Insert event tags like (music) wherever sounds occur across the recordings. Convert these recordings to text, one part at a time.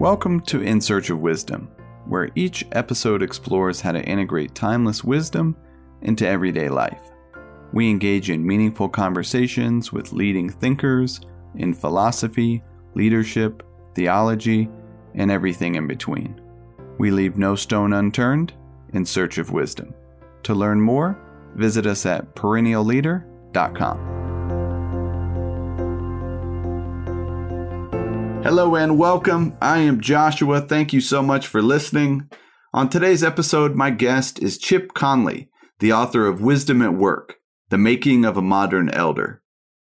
Welcome to In Search of Wisdom, where each episode explores how to integrate timeless wisdom into everyday life. We engage in meaningful conversations with leading thinkers in philosophy, leadership, theology, and everything in between. We leave no stone unturned in search of wisdom. To learn more, visit us at perennialleader.com. Hello and welcome. I am Joshua. Thank you so much for listening. On today's episode, my guest is Chip Conley, the author of Wisdom at Work The Making of a Modern Elder.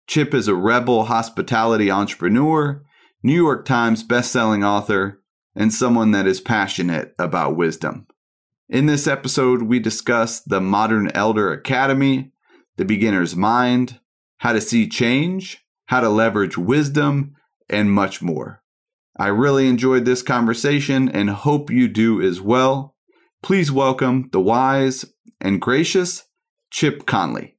Chip is a rebel hospitality entrepreneur, New York Times bestselling author, and someone that is passionate about wisdom. In this episode, we discuss the Modern Elder Academy, the beginner's mind, how to see change, how to leverage wisdom, and much more. I really enjoyed this conversation and hope you do as well. Please welcome the wise and gracious Chip Conley.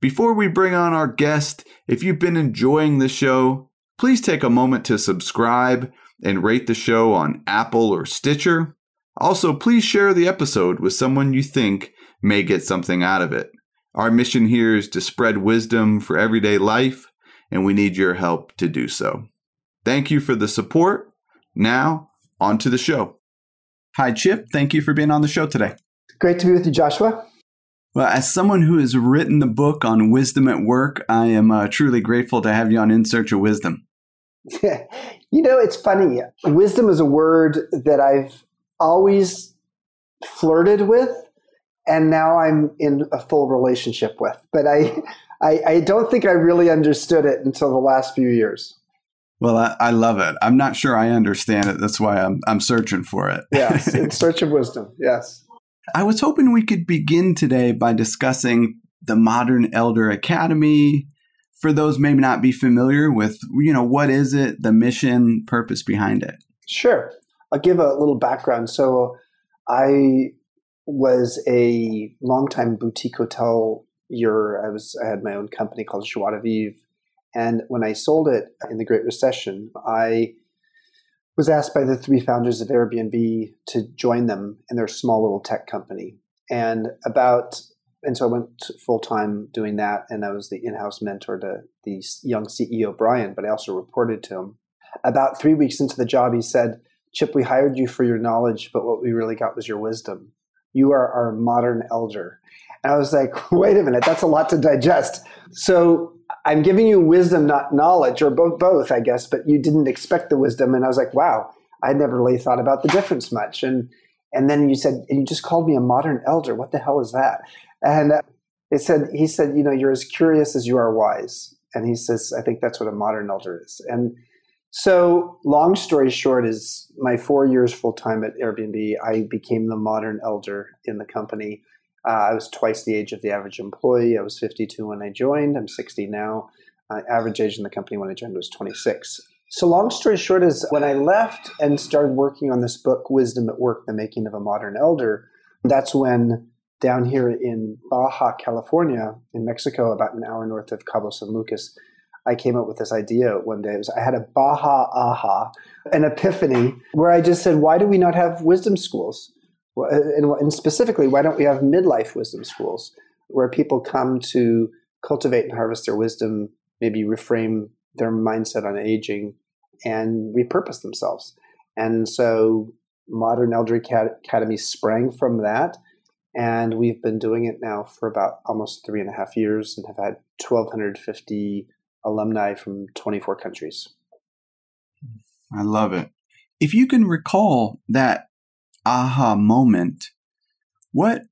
Before we bring on our guest, if you've been enjoying the show, please take a moment to subscribe and rate the show on Apple or Stitcher. Also, please share the episode with someone you think may get something out of it. Our mission here is to spread wisdom for everyday life, and we need your help to do so. Thank you for the support. Now, on to the show. Hi, Chip. Thank you for being on the show today. Great to be with you, Joshua. Well, as someone who has written the book on wisdom at work, I am uh, truly grateful to have you on In Search of Wisdom. you know, it's funny. Wisdom is a word that I've always flirted with, and now I'm in a full relationship with. But I, (laughs) I, I don't think I really understood it until the last few years. Well, I, I, love it. I'm not sure I understand it. That's why I'm I'm searching for it. yes, (laughs) in search of wisdom. Yes. I was hoping we could begin today by discussing the Modern Elder Academy. For those maybe not be familiar with, you know, what is it, the mission, purpose behind it? Sure. I'll give a little background. So, I was a longtime boutique hotel. Year, I was I had my own company called Joie de Vivre and when I sold it in the Great Recession, I was asked by the three founders of Airbnb to join them in their small little tech company. And about and so I went full time doing that, and I was the in-house mentor to the young CEO Brian. But I also reported to him. About three weeks into the job, he said, "Chip, we hired you for your knowledge, but what we really got was your wisdom. You are our modern elder." And I was like, (laughs) "Wait a minute, that's a lot to digest." So I'm giving you wisdom, not knowledge, or both, both, I guess, but you didn't expect the wisdom. And I was like, wow, I never really thought about the difference much. And, and then you said, and you just called me a modern elder. What the hell is that? And uh, it said, he said, you know, you're as curious as you are wise. And he says, I think that's what a modern elder is. And so, long story short, is my four years full time at Airbnb, I became the modern elder in the company. Uh, I was twice the age of the average employee. I was 52 when I joined. I'm 60 now. Uh, average age in the company when I joined was 26. So, long story short, is when I left and started working on this book, Wisdom at Work The Making of a Modern Elder, that's when down here in Baja, California, in Mexico, about an hour north of Cabo San Lucas, I came up with this idea one day. It was I had a Baja aha, an epiphany, where I just said, why do we not have wisdom schools? Uh, and, specifically, why don't we have midlife wisdom schools where people come to cultivate and harvest their wisdom, maybe reframe their mindset on aging, and repurpose themselves? And so, Modern Elder Academy sprang from that. And we've been doing it now for about almost three and a half years and have had 1,250 alumni from 24 countries. I love it. If you can recall that aha moment, what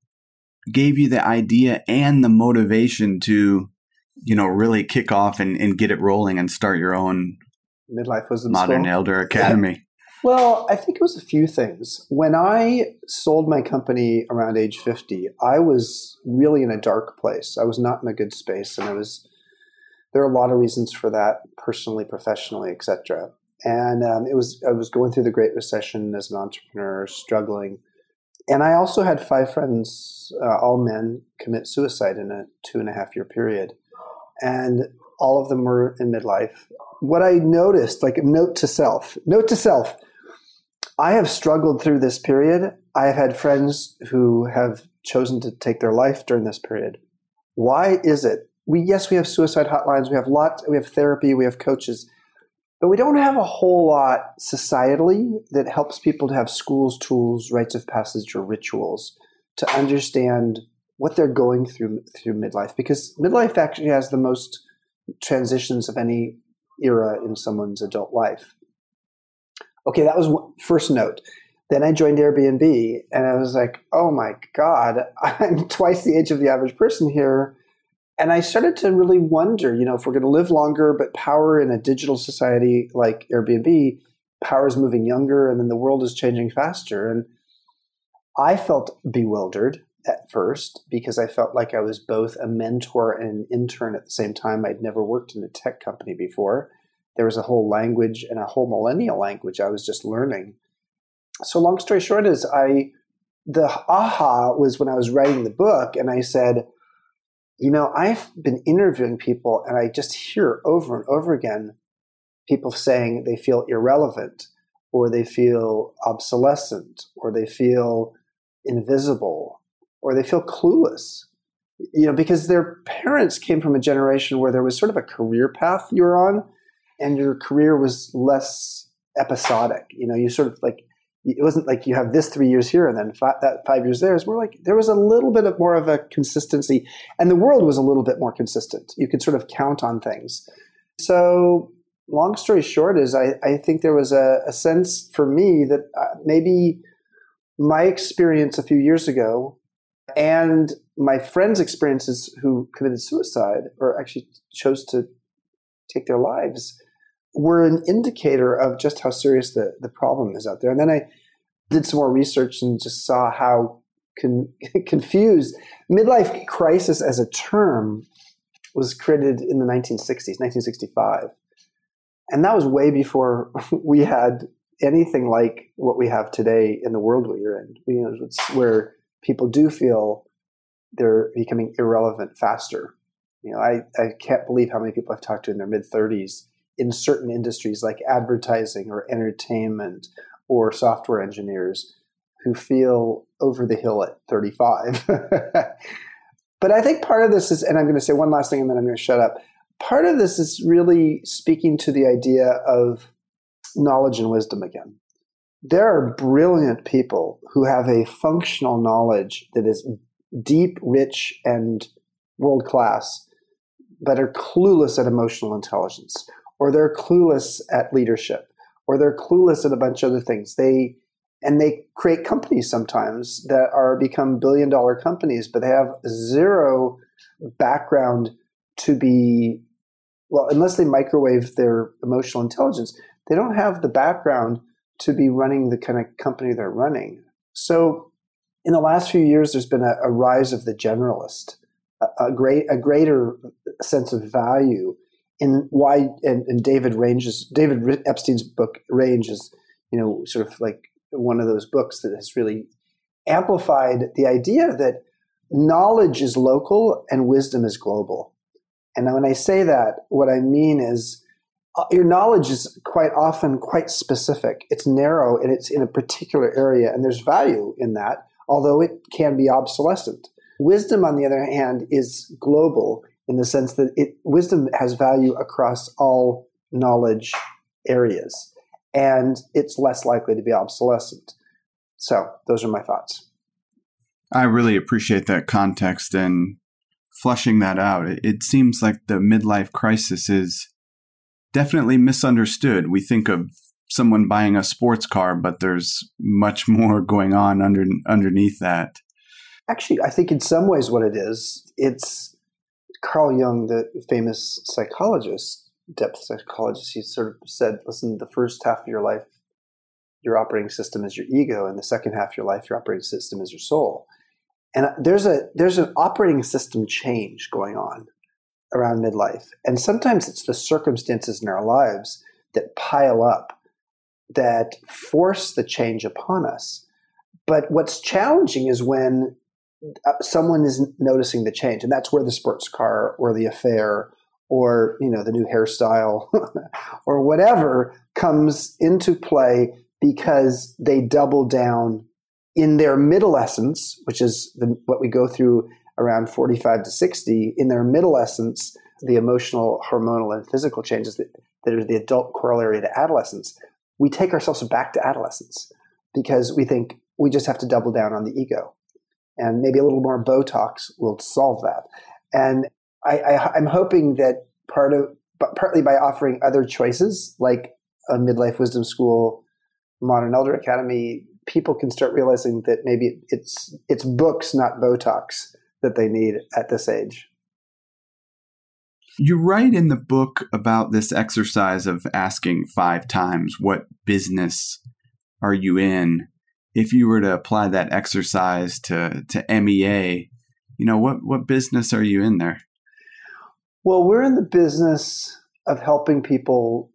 gave you the idea and the motivation to, you know, really kick off and, and get it rolling and start your own midlife wisdom modern school? elder academy? Well, I think it was a few things. When I sold my company around age 50, I was really in a dark place. I was not in a good space and I was there are a lot of reasons for that personally, professionally, etc and um, it was I was going through the Great Recession as an entrepreneur, struggling, and I also had five friends, uh, all men, commit suicide in a two and a half year period, and all of them were in midlife. What I noticed, like note to self, note to self, I have struggled through this period. I have had friends who have chosen to take their life during this period. Why is it? We yes, we have suicide hotlines, we have lot, we have therapy, we have coaches, but we don't have a whole lot societally that helps people to have schools, tools, rites of passage, or rituals to understand what they're going through through midlife. Because midlife actually has the most transitions of any era in someone's adult life. Okay, that was first note. Then I joined Airbnb and I was like, oh my God, (laughs) I'm twice the age of the average person here. And I started to really wonder, you know, if we're going to live longer, but power in a digital society like Airbnb, power is moving younger and then the world is changing faster. And I felt bewildered at first because I felt like I was both a mentor and an intern at the same time. I'd never worked in a tech company before. There was a whole language and a whole millennial language I was just learning so long story short is I the aha was when I was writing the book and I said, you know, I've been interviewing people and I just hear over and over again people saying they feel irrelevant or they feel obsolescent or they feel invisible or they feel clueless. You know, because their parents came from a generation where there was sort of a career path you were on and your career was less episodic. You know, you sort of like it wasn't like you have this three years here and then five, that five years there. It's more like there was a little bit of more of a consistency, and the world was a little bit more consistent. You could sort of count on things. So, long story short, is I, I think there was a, a sense for me that uh, maybe my experience a few years ago and my friends' experiences who committed suicide or actually chose to take their lives were an indicator of just how serious the, the problem is out there. And then I did some more research and just saw how con- (laughs) confused midlife crisis as a term was created in the 1960s, 1965. And that was way before (laughs) we had anything like what we have today in the world we are in. You know, where people do feel they're becoming irrelevant faster. You know, I, I can't believe how many people I've talked to in their mid 30s in certain industries like advertising or entertainment or software engineers who feel over the hill at 35. (laughs) but I think part of this is, and I'm going to say one last thing and then I'm going to shut up. Part of this is really speaking to the idea of knowledge and wisdom again. There are brilliant people who have a functional knowledge that is deep, rich, and world class, but are clueless at emotional intelligence or they're clueless at leadership, or they're clueless at a bunch of other things. They and they create companies sometimes that are become billion dollar companies, but they have zero background to be well, unless they microwave their emotional intelligence, they don't have the background to be running the kind of company they're running. So, in the last few years, there's been a, a rise of the generalist, a, a, great, a greater sense of value in why and, and David Ranges David Epstein's book Range is you know sort of like one of those books that has really amplified the idea that knowledge is local and wisdom is global. And when I say that, what I mean is uh, your knowledge is quite often quite specific. It's narrow and it's in a particular area, and there's value in that, although it can be obsolescent. Wisdom, on the other hand, is global in the sense that it, wisdom has value across all knowledge areas and it's less likely to be obsolescent. So, those are my thoughts. I really appreciate that context and flushing that out. It, it seems like the midlife crisis is definitely misunderstood. We think of someone buying a sports car, but there's much more going on under underneath that. Actually, I think in some ways what it is, it's Carl Jung, the famous psychologist, depth psychologist, he sort of said, listen, the first half of your life, your operating system is your ego, and the second half of your life, your operating system is your soul. And there's a there's an operating system change going on around midlife. And sometimes it's the circumstances in our lives that pile up that force the change upon us. But what's challenging is when uh, Uh, someone is noticing the change, and that's where the sports car or the affair or you know the new hairstyle (laughs) or whatever comes into play because they double down in their middlescence, which is the, what we go through around 45 to 60, in their middlescence, the emotional, hormonal, and physical changes that, that are the adult corollary to adolescence, we take ourselves back to adolescence because we think we just have to double down on the ego. And maybe a little more Botox will solve that. And I, I'm hoping that part of, but partly by offering other choices like a midlife wisdom school, modern elder academy, people can start realizing that maybe it's it's books, not Botox, that they need at this age. You write in the book about this exercise of asking five times, What business are you in? If you were to apply that exercise to, to MEA, you know, what, what business are you in there? Well, we're in the business of helping people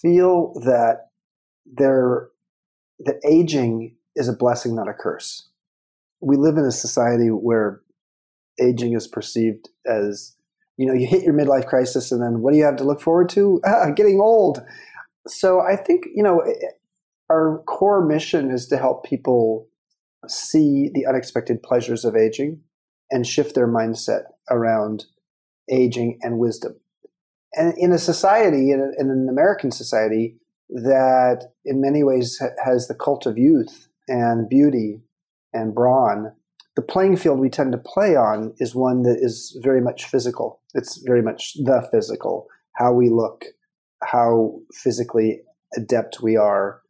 feel that they're, that aging is a blessing, not a curse. We live in a society where aging is perceived as you know, you hit your midlife crisis, and then what do you have to look forward to? (laughs) Ah, getting old. So I think you know, our core mission is to help people see the unexpected pleasures of aging and shift their mindset around aging and wisdom. And in a society, in, a, in an American society, that in many ways has the cult of youth and beauty and brawn, the playing field we tend to play on is one that is very much physical. It's very much the physical, how we look, how physically adept we are,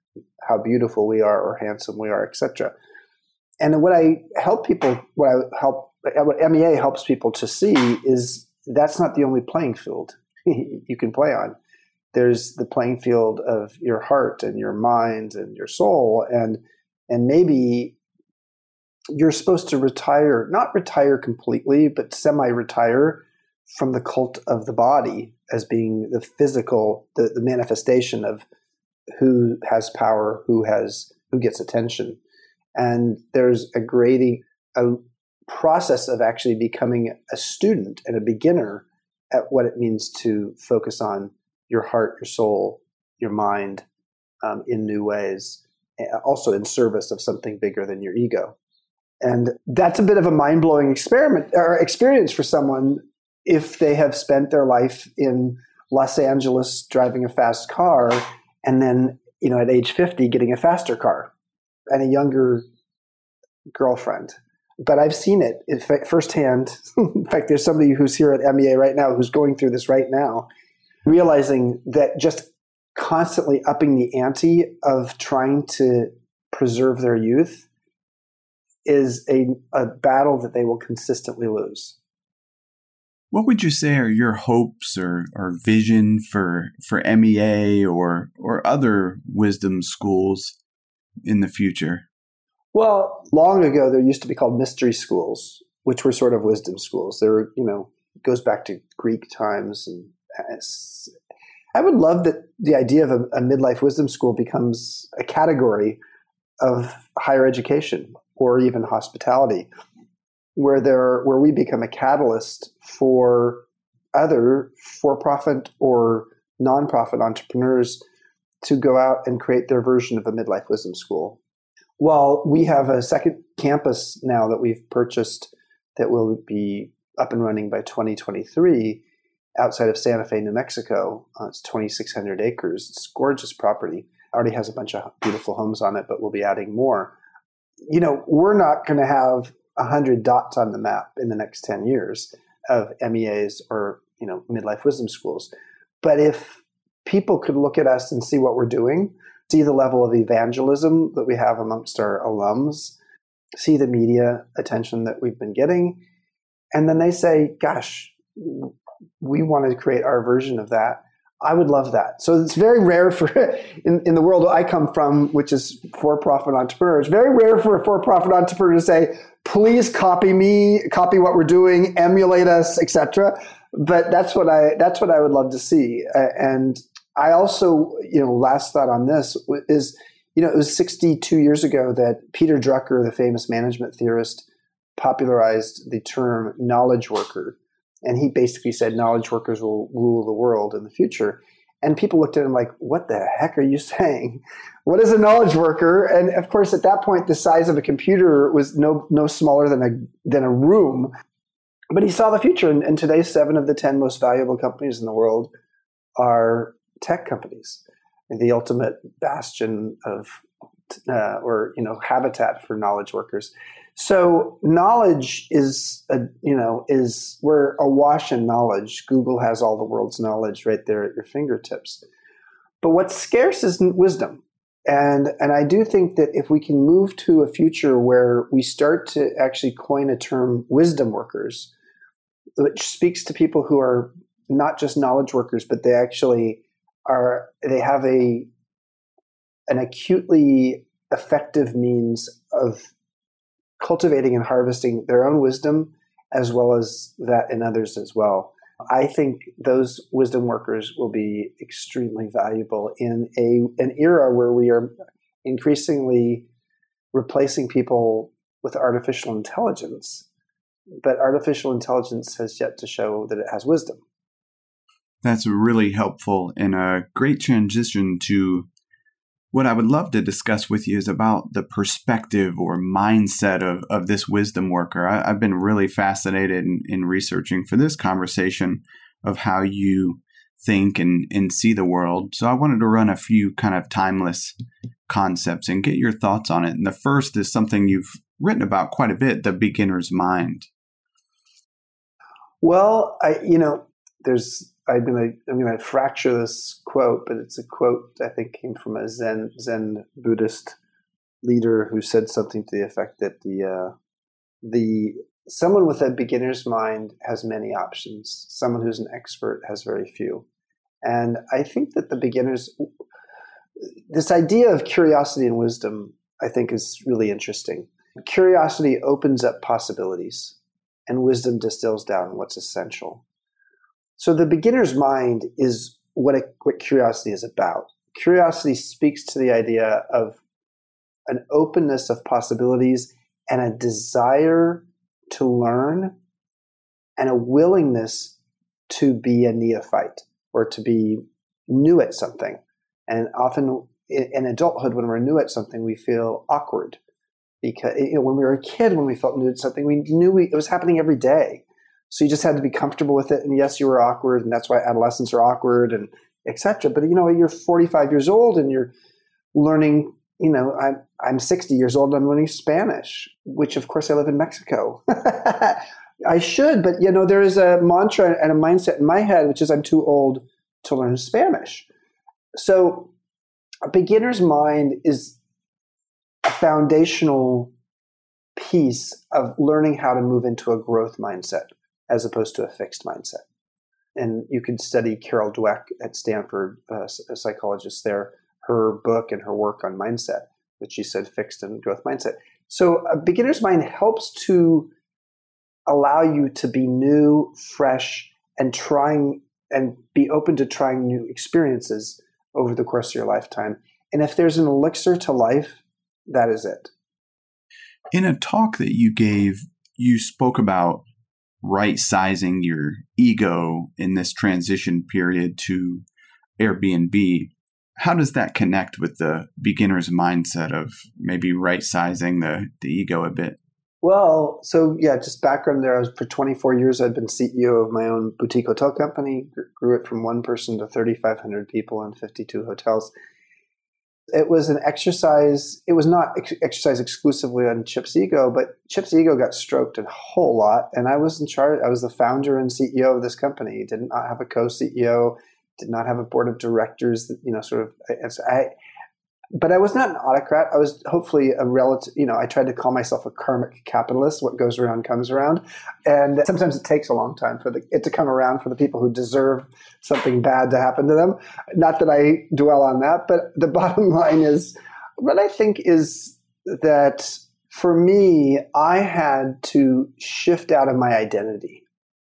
how beautiful we are or handsome we are, etc. And what I help people, what I help, what MEA helps people to see is that's not the only playing field (laughs) you can play on. There's the playing field of your heart and your mind and your soul, and and maybe you're supposed to retire, not retire completely, but semi retire from the cult of the body as being the physical, the, the manifestation of who has power, who has who gets attention. And there's a grading a process of actually becoming a student and a beginner at what it means to focus on your heart, your soul, your mind um, in new ways, also in service of something bigger than your ego. And that's a bit of a mind blowing experiment or experience for someone if they have spent their life in Los Angeles driving a fast car and then, you know, at age 50 getting a faster car and a younger girlfriend. But I've seen it firsthand. (laughs) in fact, there's somebody who's here at MEA right now who's going through this right now, realizing that just constantly upping the ante of trying to preserve their youth is a, a battle that they will consistently lose. What would you say are your hopes or, or vision for for MEA or or other wisdom schools in the future? Well, long ago there used to be called mystery schools, which were sort of wisdom schools. There were, you know, goes back to Greek times, and I would love that the idea of a, a midlife wisdom school becomes a category of higher education or even hospitality, where there where we become a catalyst for other for-profit or nonprofit entrepreneurs to go out and create their version of a midlife wisdom school. Well, we have a second campus now that we've purchased that will be up and running by 2023 outside of Santa Fe, New Mexico. Uh, it's 2,600 acres. It's gorgeous property. Already has a bunch of beautiful homes on it, but we'll be adding more you know, we're not going to have 100 dots on the map in the next 10 years of MEAs or, you know, midlife wisdom schools. But if people could look at us and see what we're doing, see the level of evangelism that we have amongst our alums, see the media attention that we've been getting, and then they say, gosh, we want to create our version of that I would love that. So it's very rare for (laughs) in, in the world I come from, which is for-profit entrepreneurs. Very rare for a for-profit entrepreneur to say, "Please copy me, copy what we're doing, emulate us, etc." But that's what I that's what I would love to see. And I also, you know, last thought on this is, you know, it was 62 years ago that Peter Drucker, the famous management theorist, popularized the term knowledge worker and he basically said knowledge workers will rule the world in the future. And people looked at him like, what the heck are you (laughs) saying? What is a knowledge worker? And of course, at that point, the size of a computer was no, no smaller than a, than a room. But he saw the future. And, and today, seven of the 10 most valuable companies in the world are tech companies. And the ultimate bastion of, uh, or, you know, habitat for knowledge workers. So knowledge is a, you know is we're awash in knowledge. Google has all the world's knowledge right there at your fingertips. But what's scarce is wisdom. And and I do think that if we can move to a future where we start to actually coin a term wisdom workers, which speaks to people who are not just knowledge workers, but they actually are they have a an acutely effective means of cultivating and harvesting their own wisdom as well as that in others as well. I think those wisdom workers will be extremely valuable in a an era where we are increasingly replacing people with artificial intelligence. But artificial intelligence has yet to show that it has wisdom. That's really helpful and a great transition to what I would love to discuss with you is about the perspective or mindset of, of this wisdom worker. I, have been really fascinated in, in, researching for this conversation of how you think and, and see the world. So I wanted to run a few kind of timeless concepts and get your thoughts on it. And the first is something you've written about quite a bit the beginner's mind. Well, I, you know, there's I'm gonna I'm gonna fracture this quote, but it's a quote I think came from a Zen Zen Buddhist leader who said something to the effect that the uh, the someone with a beginner's mind has many options. Someone who's an expert has very few, and I think that the beginners this idea of curiosity and wisdom I think is really interesting. Curiosity opens up possibilities, and wisdom distills down what's essential. So the beginner's mind is what, what curiosity is about. Curiosity speaks to the idea of an openness of possibilities and a desire to learn and a willingness to be a neophyte or to be new at something. And often in adulthood, when we're new at something, we feel awkward because you know, when we were a kid, when we felt new at something, we knew we, it was happening every day. So you just had to be comfortable with it. And yes, you were awkward, and that's why adolescents are awkward and etc. But you know, you're 45 years old and you're learning. You know, I'm I'm 60 years old. And I'm learning Spanish, which of course I live in Mexico. (laughs) I should, but you know, there is a mantra and a mindset in my head, which is I'm too old to learn Spanish. So a beginner's mind is a foundational piece of learning how to move into a growth mindset as opposed to a fixed mindset. And you can study Carol Dweck at Stanford, uh, a psychologist there, her book and her work on mindset, which she said fixed and growth mindset. So a beginner's mind helps to allow you to be new, fresh, and trying and be open to trying new experiences over the course of your lifetime. And if there's an elixir to life, that is it. In a talk that you gave, you spoke about right sizing your ego in this transition period to Airbnb. How does that connect with the beginner's mindset of maybe right sizing the, the ego a bit? Well, so yeah, just background there. I was for 24 years. I'd been CEO of my own boutique hotel company. Grew it from one person to 3,500 people and 52 hotels it was an exercise. It was not ex- exercise exclusively on Chip's ego, but Chip's ego got stroked a whole lot. And I was in charge. I was the founder and CEO of this company. Did not have a co-CEO. Did not have a board of directors. That, you know, sort of. I, but I was not an autocrat. I was hopefully a relative, you know, I tried to call myself a karmic capitalist. What goes around comes around. And sometimes it takes a long time for the, it to come around for the people who deserve something bad to happen to them. Not that I dwell on that, but (laughs) the bottom line is what I think is that for me, I had to shift out of my identity.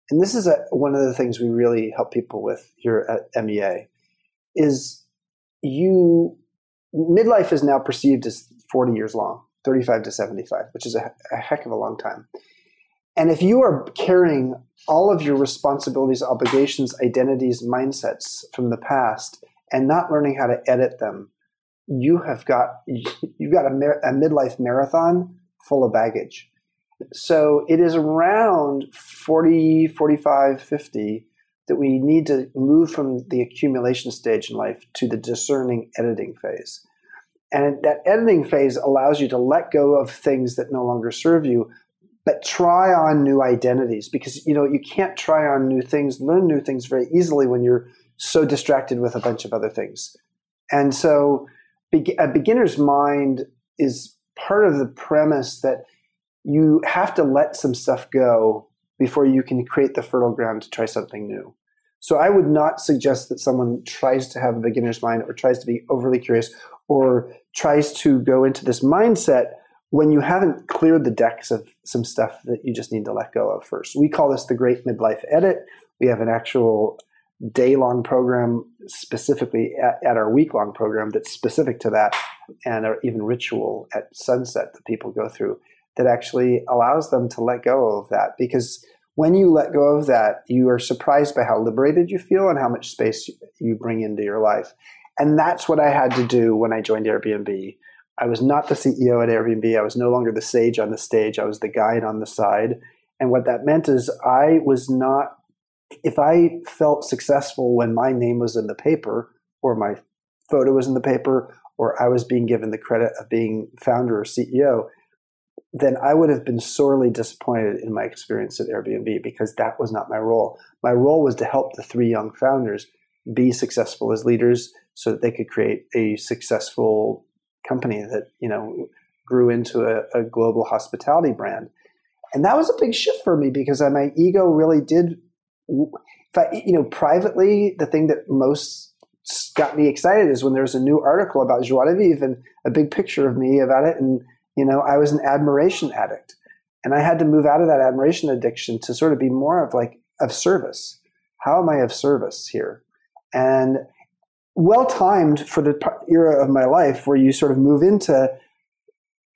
And this is a, one of the things we really help people with here at MEA is you midlife is now perceived as 40 years long, 35 to 75, which is a, a heck of a long time. And if you are carrying all of your responsibilities, obligations, identities, mindsets from the past and not learning how to edit them, you have got (laughs) you've got a, a midlife marathon full of baggage. So it is around 40, 45, 50 that we need to move from the accumulation stage in life to the discerning editing phase. And that editing phase allows you to let go of things that no longer serve you, but try on new identities because you know you can't try on new things, learn new things very easily when you're so distracted with a bunch of other things. And so a beginner's mind is part of the premise that you have to let some stuff go before you can create the fertile ground to try something new. So I would not suggest that someone tries to have a beginner's mind or tries to be overly curious or tries to go into this mindset when you haven't cleared the decks of some stuff that you just need to let go of first. We call this the great midlife edit. We have an actual day long program specifically at, at our week long program that's specific to that and or even ritual at sunset that people go through that actually allows them to let go of that because when you let go of that you are surprised by how liberated you feel and how much space you bring into your life. And that's what i had to do when i joined airbnb. I was not the ceo at airbnb. I was no longer the sage on the stage. I was the guide on the side. And what that meant is i was not if I felt successful when my name was in the paper or my photo was in the paper or I was being given the credit of being founder or CEO, then I would have been sorely disappointed in my experience at Airbnb because that was not my role. My role was to help the three young founders be successful as leaders so that they could create a successful company that, you know, grew into a, a global hospitality brand. And that was a big shift for me because my ego really did I, you know, privately, the thing that most got me excited is when there was a new article about Joie de Vivre and a big picture of me about it. And, you know, I was an admiration addict. And I had to move out of that admiration addiction to sort of be more of like of service. How am I of service here? And well timed for the era of my life where you sort of move into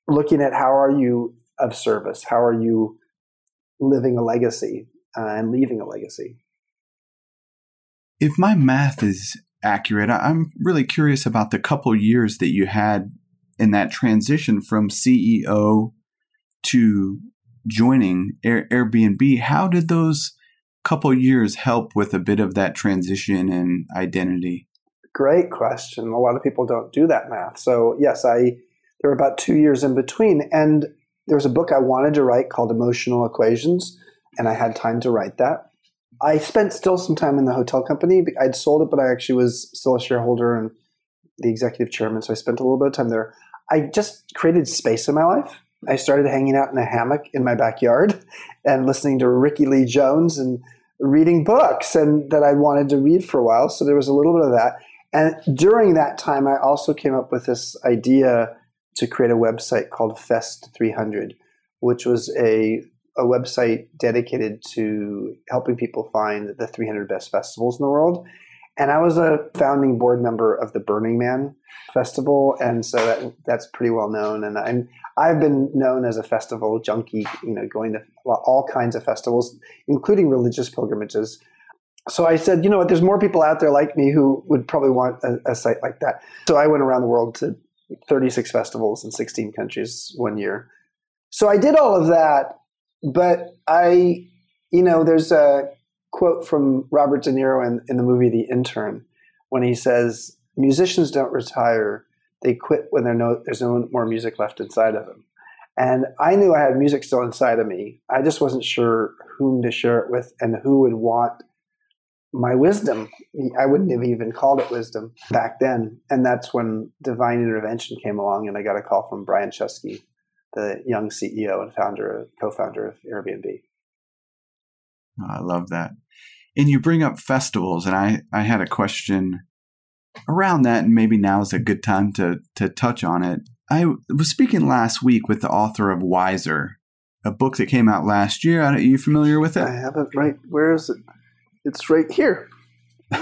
looking at how are you of service? How are you living a legacy? uh, and leaving a legacy. If my math is accurate, I'm really curious about the couple years that you had in that transition from CEO to joining Air- Airbnb. How did those couple years help with a bit of that transition and identity? Great question. A lot of people don't do that math. So yes, I there were about two years in between, and there was a book I wanted to write called Emotional Equations, and I had time to write that. I spent still some time in the hotel company. I'd sold it, but I actually was still a shareholder and the executive chairman, so I spent a little bit of time there. I just created space in my life. I started hanging out in a hammock in my backyard (laughs) and listening to Rickie Lee Jones and reading books and that I wanted to read for a while. So there was a little bit of that. And during that time, I also came up with this idea to create a website called Fest 300, which was a a website dedicated to helping people find the 300 best festivals in the world. And I was a founding board member of the Burning Man Festival, and so that, that's pretty well known. And I'm I've been known as a festival junkie, you know, going to all kinds of festivals, including religious pilgrimages. So I said, you know what? There's more people out there like me who would probably want a, a site like that. So I went around the world to 36 festivals in 16 countries one year. So I did all of that but I, you know, there's a quote from Robert De Niro in, in the movie The Intern when he says, Musicians don't retire, they quit when no, there's no more music left inside of them. And I knew I had music still inside of me. I just wasn't sure whom to share it with and who would want my wisdom. I wouldn't have even called it wisdom back then. And that's when divine intervention came along, and I got a call from Brian Chesky, the young CEO and founder, co-founder of Airbnb. I love that. And you bring up festivals, and I, I had a question around that, and maybe now is a good time to to touch on it. I was speaking last week with the author of Wiser, a book that came out last year. Are you familiar with it? I have it right. Where is it? It's right here. (laughs)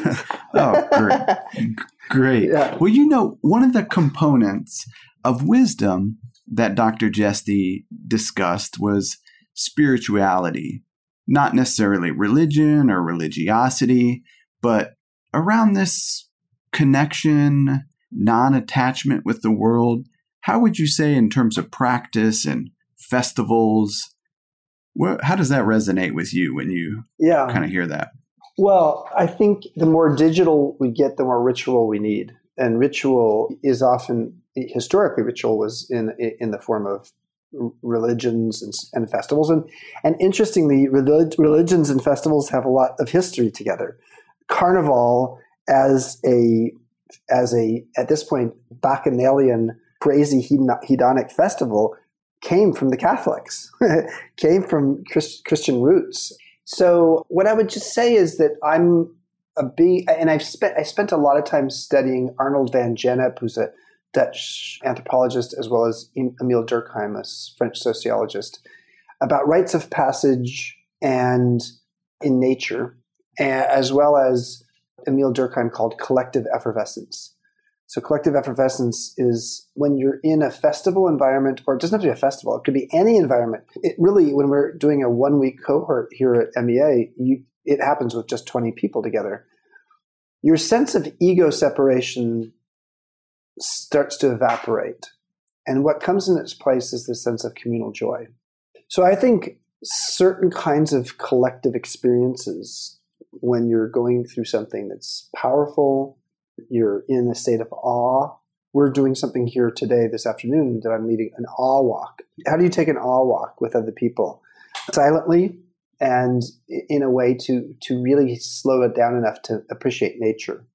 oh, great. (laughs) great. Yeah. Well, you know, one of the components of wisdom that Dr. Jeste discussed was spirituality, not necessarily religion or religiosity, but around this connection, non attachment with the world. How would you say, in terms of practice and festivals, what, how does that resonate with you when you yeah. kind of hear that? Well, I think the more digital we get, the more ritual we need. And ritual is often, historically, ritual was in, in the form of religions and, and festivals. And, and interestingly, religions and festivals have a lot of history together. Carnival as a as a at this point bacchanalian crazy hedonic festival came from the Catholics, (laughs) came from Christ, Christian roots. So what I would just say is that I'm a big, and I've spent I spent a lot of time studying Arnold van Gennep, who's a Dutch anthropologist, as well as Emile Durkheim, a French sociologist, about rites of passage and in nature, as well as Emile Durkheim called collective effervescence. So collective effervescence is when you're in a festival environment, or it doesn't have to be a festival, it could be any environment. It really, when we're doing a one week cohort here at MEA, you, it happens with just 20 people together. Your sense of ego separation starts to evaporate. And what comes in its place is the sense of communal joy. So I think certain kinds of collective experiences when you're going through something that's powerful, you're in a state of awe. We're doing something here today, this afternoon, that I'm leading an awe walk. How do you take an awe walk with other people? Silently and in a way to, to really slow it down enough to appreciate nature.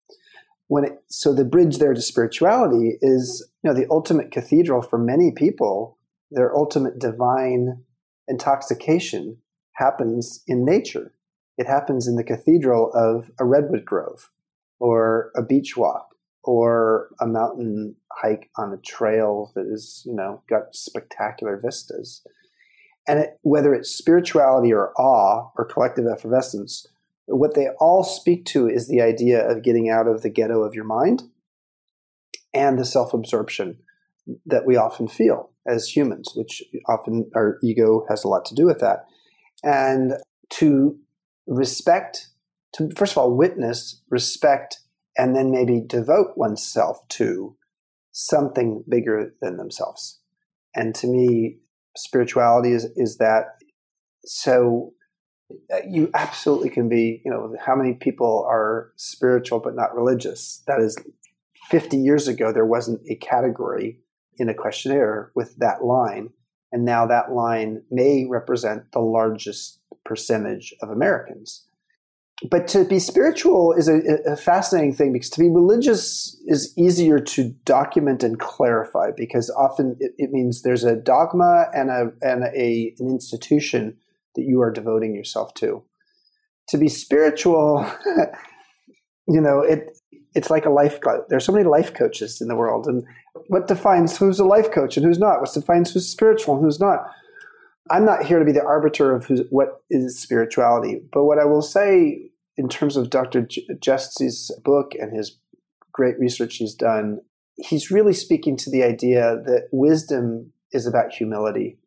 When it, so the bridge there to spirituality is you know the ultimate cathedral for many people. Their ultimate divine intoxication happens in nature. It happens in the cathedral of a redwood grove or a beach walk or a mountain hike on a trail that is, you know, got spectacular vistas. And it, whether it's spirituality or awe or collective effervescence, what they all speak to is the idea of getting out of the ghetto of your mind and the self absorption that we often feel as humans, which often our ego has a lot to do with that. And to respect to first of all witness, respect, and then maybe devote oneself to something bigger than themselves. And to me, spirituality is is that. So Uh, you absolutely can be. You know, how many people are spiritual but not religious? That is, fifty years ago there wasn't a category in a questionnaire with that line, and now that line may represent the largest percentage of Americans but to be spiritual is a, a, fascinating thing because to be religious is easier to document and clarify because often it, it, means there's a dogma and a and a an institution that you are devoting yourself to. To be spiritual, (laughs) you know, it it's like a life coach. There's so many life coaches in the world, and what defines who's a life coach and who's not? What defines who's spiritual and who's not? I'm not here to be the arbiter of who's, what is spirituality, but what I will say in terms of Dr. Jeste's book and his great research he's done, he's really speaking to the idea that wisdom is about humility.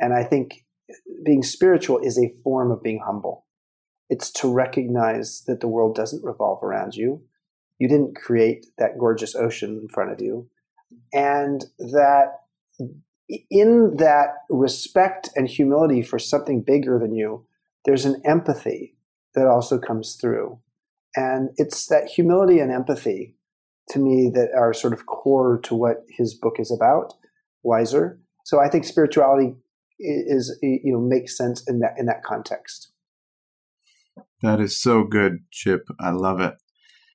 And I think being spiritual is a form of being humble. It's to recognize that the world doesn't revolve around you. You didn't create that gorgeous ocean in front of you. And that in that respect and humility for something bigger than you, there's an empathy that also comes through. And it's that humility and empathy to me that are sort of core to what his book is about, Wiser. So I think spirituality is, you know, makes sense in that in that context. That is so good, Chip. I love it.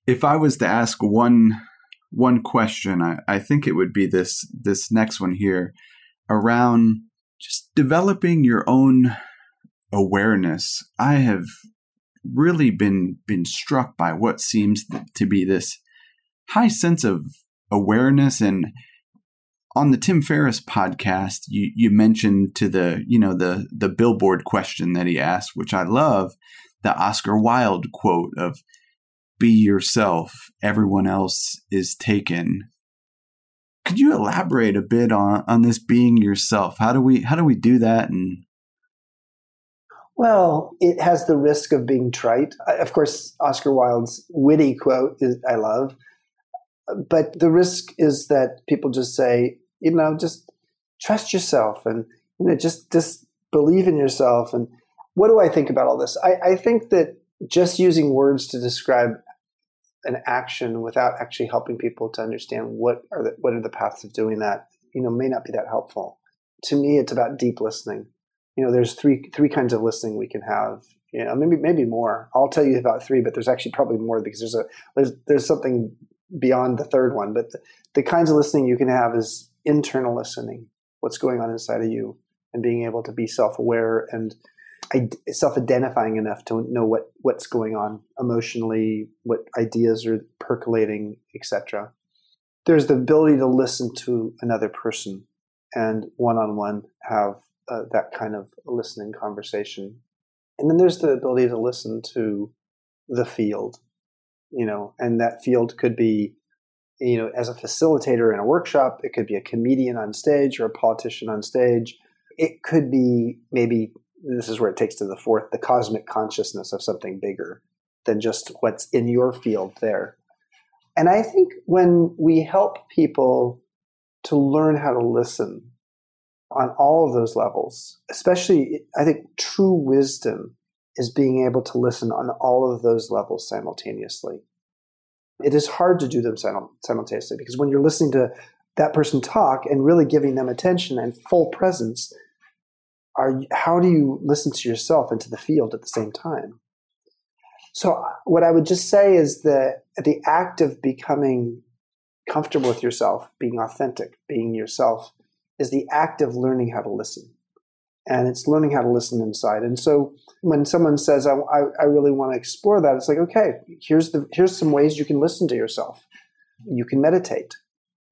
If I was to ask one one question, I, I think it would be this this next one here around just developing your own awareness. I have really been been struck by what seems to be this high sense of awareness and on the Tim Ferriss podcast you you mentioned to the you know the the billboard question that he asked which I love the Oscar Wilde quote of be yourself everyone else is taken. Could you elaborate a bit on on this being yourself? How do we how do we do that? And Well, it has the risk of being trite. Of course, Oscar Wilde's witty quote is I love, but the risk is that people just say, you know, just trust yourself and you know, just just believe in yourself. And what do I think about all this? I, I think that just using words to describe an action without actually helping people to understand what are the, what are the paths of doing that, you know, may not be that helpful. To me, it's about deep listening. You know, there's three three kinds of listening we can have. You know, maybe maybe more. I'll tell you about three, but there's actually probably more because there's a there's there's something beyond the third one. But the, the kinds of listening you can have is internal listening, what's going on inside of you, and being able to be self aware and self-identifying enough to know what what's going on emotionally, what ideas are percolating, etc. There's the ability to listen to another person and one-on-one have uh, that kind of listening conversation, and then there's the ability to listen to the field, you know, and that field could be you know, as a facilitator in a workshop, it could be a comedian on stage or a politician on stage. It could be maybe this is where it takes to the fourth the cosmic consciousness of something bigger than just what's in your field there. And I think when we help people to learn how to listen on all of those levels, especially, I think true wisdom is being able to listen on all of those levels simultaneously. It is hard to do them simultaneously because when you're listening to that person talk and really giving them attention and full presence, are how do you listen to yourself and to the field at the same time? So uh, what I would just say is that the act of becoming comfortable with yourself, being authentic, being yourself, is the act of learning how to listen. And it's learning how to listen inside. And so when someone says, I, I, I really want to explore that, it's like, okay, here's, the, here's some ways you can listen to yourself. You can meditate.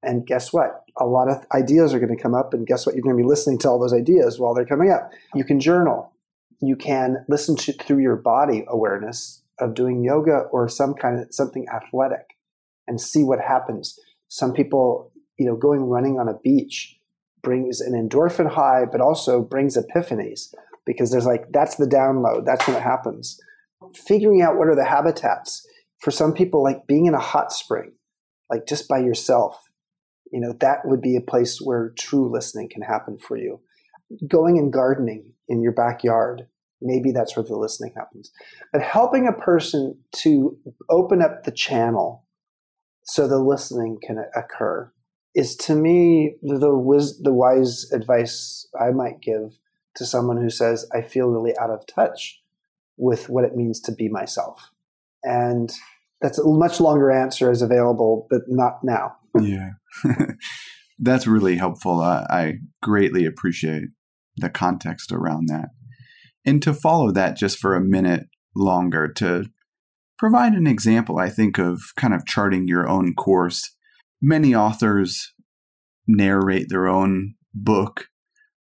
And guess what? A lot of ideas are going to come up, and guess what? You're going to be listening to all those ideas while they're coming up. You can journal. You can listen to through your body awareness of doing yoga or some kind of something athletic, and see what happens. Some people, you know, going running on a beach brings an endorphin high, but also brings epiphanies because there's like that's the download. That's when it happens. Figuring out what are the habitats for some people, like being in a hot spring, like just by yourself you know that would be a place where true listening can happen for you going and gardening in your backyard maybe that's where the listening happens but helping a person to open up the channel so the listening can occur is to me the, the, the wise advice i might give to someone who says i feel really out of touch with what it means to be myself and that's a much longer answer is available but not now yeah (laughs) That's really helpful. I, I greatly appreciate the context around that. And to follow that just for a minute longer, to provide an example, I think, of kind of charting your own course. Many authors narrate their own book.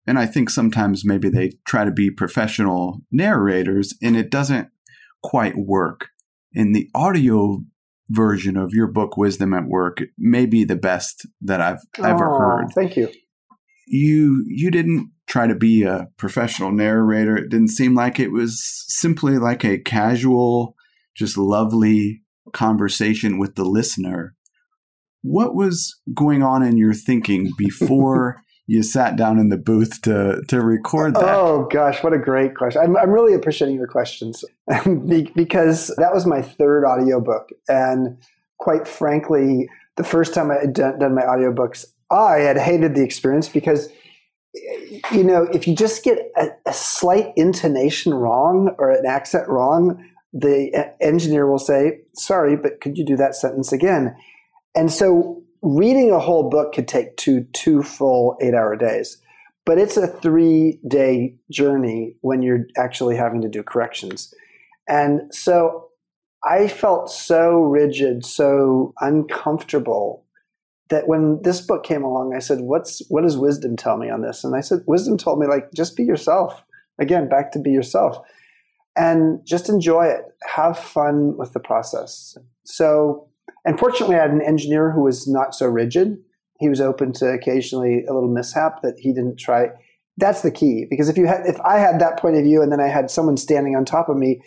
And I think sometimes maybe they try to be professional narrators and it doesn't quite work. In the audio version of your book wisdom at work may be the best that i've ever oh, heard thank you you you didn't try to be a professional narrator it didn't seem like it was simply like a casual just lovely conversation with the listener what was going on in your thinking before (laughs) you sat down in the booth to to record that? Oh gosh, what a great question! I'm, I'm really appreciating your questions (laughs) because that was my third audiobook, and quite frankly, the first time I had done, my audiobooks, I had hated the experience because you know if you just get a, a slight intonation wrong or an accent wrong, the engineer will say, "Sorry, but could you do that sentence again?" And so reading a whole book could take two two full eight hour days but it's a three day journey when you're actually having to do corrections. And so i felt so rigid so uncomfortable that when this book came along i said what's what does wisdom tell me on this? And i said wisdom told me like just be yourself. Again back to be yourself. And just enjoy it. Have fun with the process. So and fortunately, I had an engineer who was not so rigid. He was open to occasionally a little mishap that he didn't try. that's the key because if you had if i had that point of view and then i had someone standing on top of me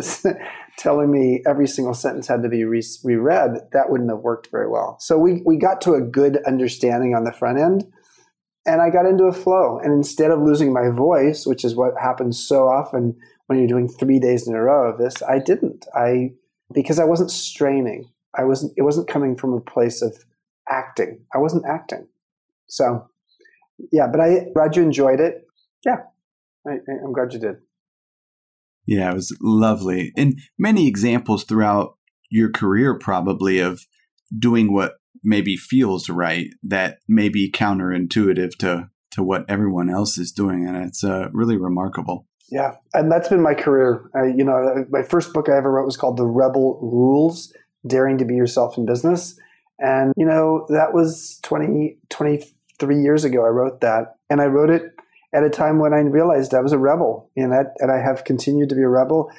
(laughs) telling me every single sentence had to be re- reread that wouldn't have worked very well so we we got to a good understanding on the front end and i got into a flow and instead of losing my voice which is what happens so often when you're doing three days in a row of this i didn't i because i wasn't straining i wasn't it wasn't coming from a place of acting i wasn't acting so yeah, but I glad you enjoyed it. Yeah, I, I'm glad you did. Yeah, it was lovely. And many examples throughout your career, probably, of doing what maybe feels right that may be counterintuitive to, to what everyone else is doing. And it's uh, really remarkable. Yeah, and that's been my career. I, you know, my first book I ever wrote was called The Rebel Rules Daring to Be Yourself in Business. And, you know, that was 20, 20 three years ago. I wrote that, and I wrote it at a time when I realized I was a rebel, and that, and I have continued to be a rebel,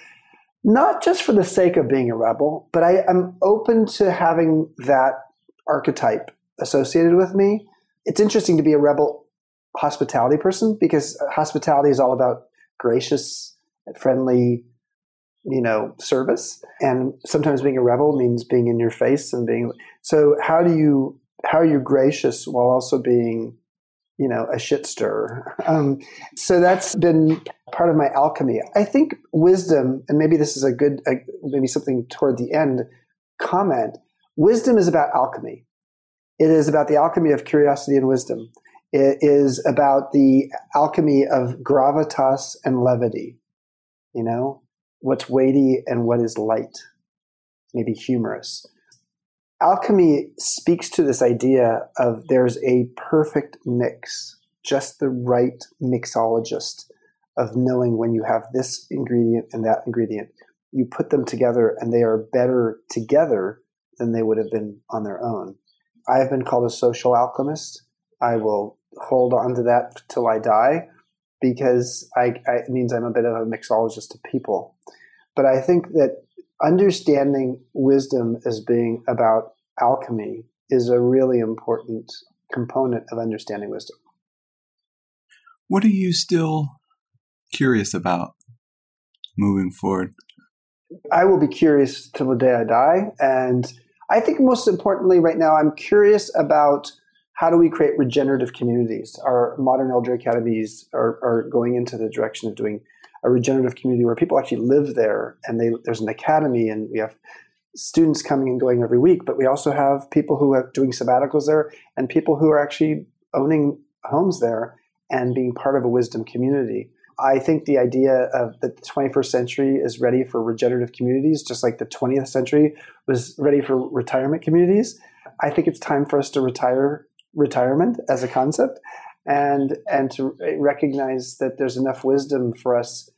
not just for the sake of being a rebel, but I'm open to having that archetype associated with me. It's interesting to be a rebel hospitality person because hospitality is all about gracious, friendly, you know, service. And sometimes being a rebel means being in your face and being so how do you how are you gracious while also being you know a shit stir (laughs) um, so that's been part of my alchemy. I think wisdom and maybe this is a good uh, maybe something toward the end comment. Wisdom is about alchemy. It is about the alchemy of curiosity and wisdom. It is about the alchemy of gravitas and levity you know what's weighty and what is light maybe humorous alchemy speaks to this idea of there's a perfect mix, just the right mixologist of knowing when you have this ingredient and that ingredient. You put them together and they are better together than they would have been on their own. I have been called a social alchemist. I will hold on to that till I die because I, I, it means I'm a bit of a mixologist of people. But I think that understanding wisdom as being about alchemy is a really important component of understanding wisdom. What are you still curious about moving forward? I will be curious till the day I die. And I think most importantly, right now, I'm curious about how do we create regenerative communities? Our modern elder academies are, are going into the direction of doing a regenerative community where people actually live there and they, there's an academy and we have students coming and going every week, but we also have people who are doing sabbaticals there and people who are actually owning homes there and being part of a wisdom community. I think the idea of that the 21st century is ready for regenerative communities, just like the 20th century was ready for retirement communities. I think it's time for us to retire retirement as a concept and and to recognize that there's enough wisdom for us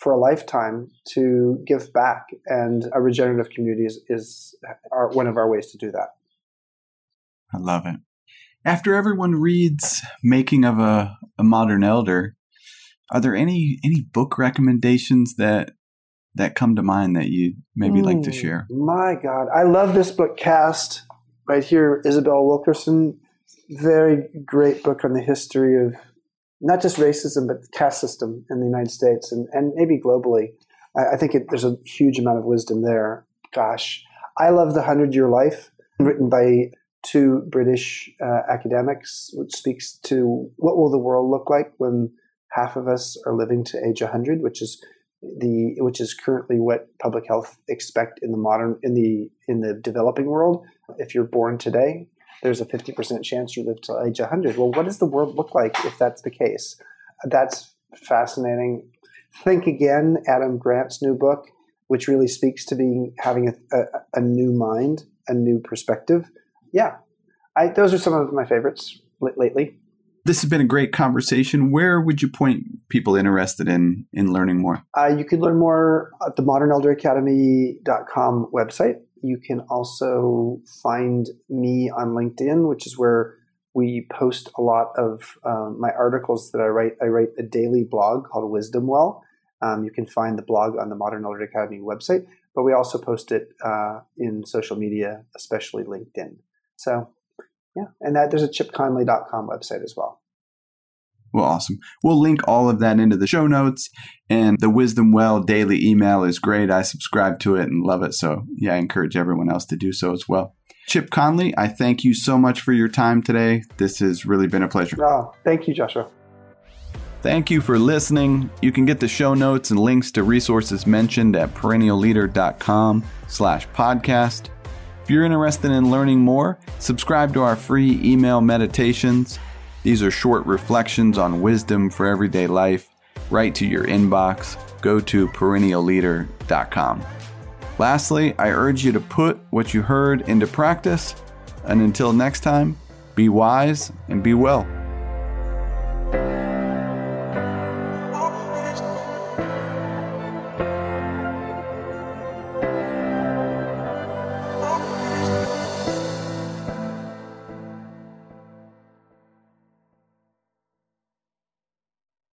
for a lifetime to give back, and a regenerative community is, is our, one of our ways to do that. I love it. After everyone reads "Making of a, a Modern Elder," are there any any book recommendations that that come to mind that you maybe mm, like to hmm, share? My God, I love this book, Caste, Right here, Isabel Wilkerson. Very great book on the history of not just racism, but the caste system in the United States and, and maybe globally. I, I think it, there's a huge amount of wisdom there. Gosh, I love The Hundred Year Life, written by two British uh, academics, which speaks to what will the world look like when half of us are living to age 100, which is the which is currently what public health expect in the modern in the in the developing world. If you're born today, there's a 50% chance you live to age 100. Well, what does the world look like if that's the case? That's fascinating. Think Again, Adam Grant's new book, which really speaks to being having a, a, a new mind, a new perspective. Yeah, I, those are some of my favorites lately. This has been a great conversation. Where would you point people interested in in learning more? Uh, you can learn more at the modernelderacademy.com website. You can also find me on LinkedIn, which is where we post a lot of um, my articles that I write. I write a daily blog called Wisdom Well. Um, you can find the blog on the Modern Elder Academy website, but we also post it uh, in social media, especially LinkedIn. So, yeah, and that there's a chipconley.com website as well. Well, awesome. We'll link all of that into the show notes. And the Wisdom Well daily email is great. I subscribe to it and love it. So, yeah, I encourage everyone else to do so as well. Chip Conley, I thank you so much for your time today. This has really been a pleasure. Oh, thank you, Joshua. Thank you for listening. You can get the show notes and links to resources mentioned at perennialleader.com slash podcast. If you're interested in learning more, subscribe to our free email meditations. These are short reflections on wisdom for everyday life, Right to your inbox. Go to perennialleader.com. Lastly, I urge you to put what you heard into practice. And until next time, be wise and be well.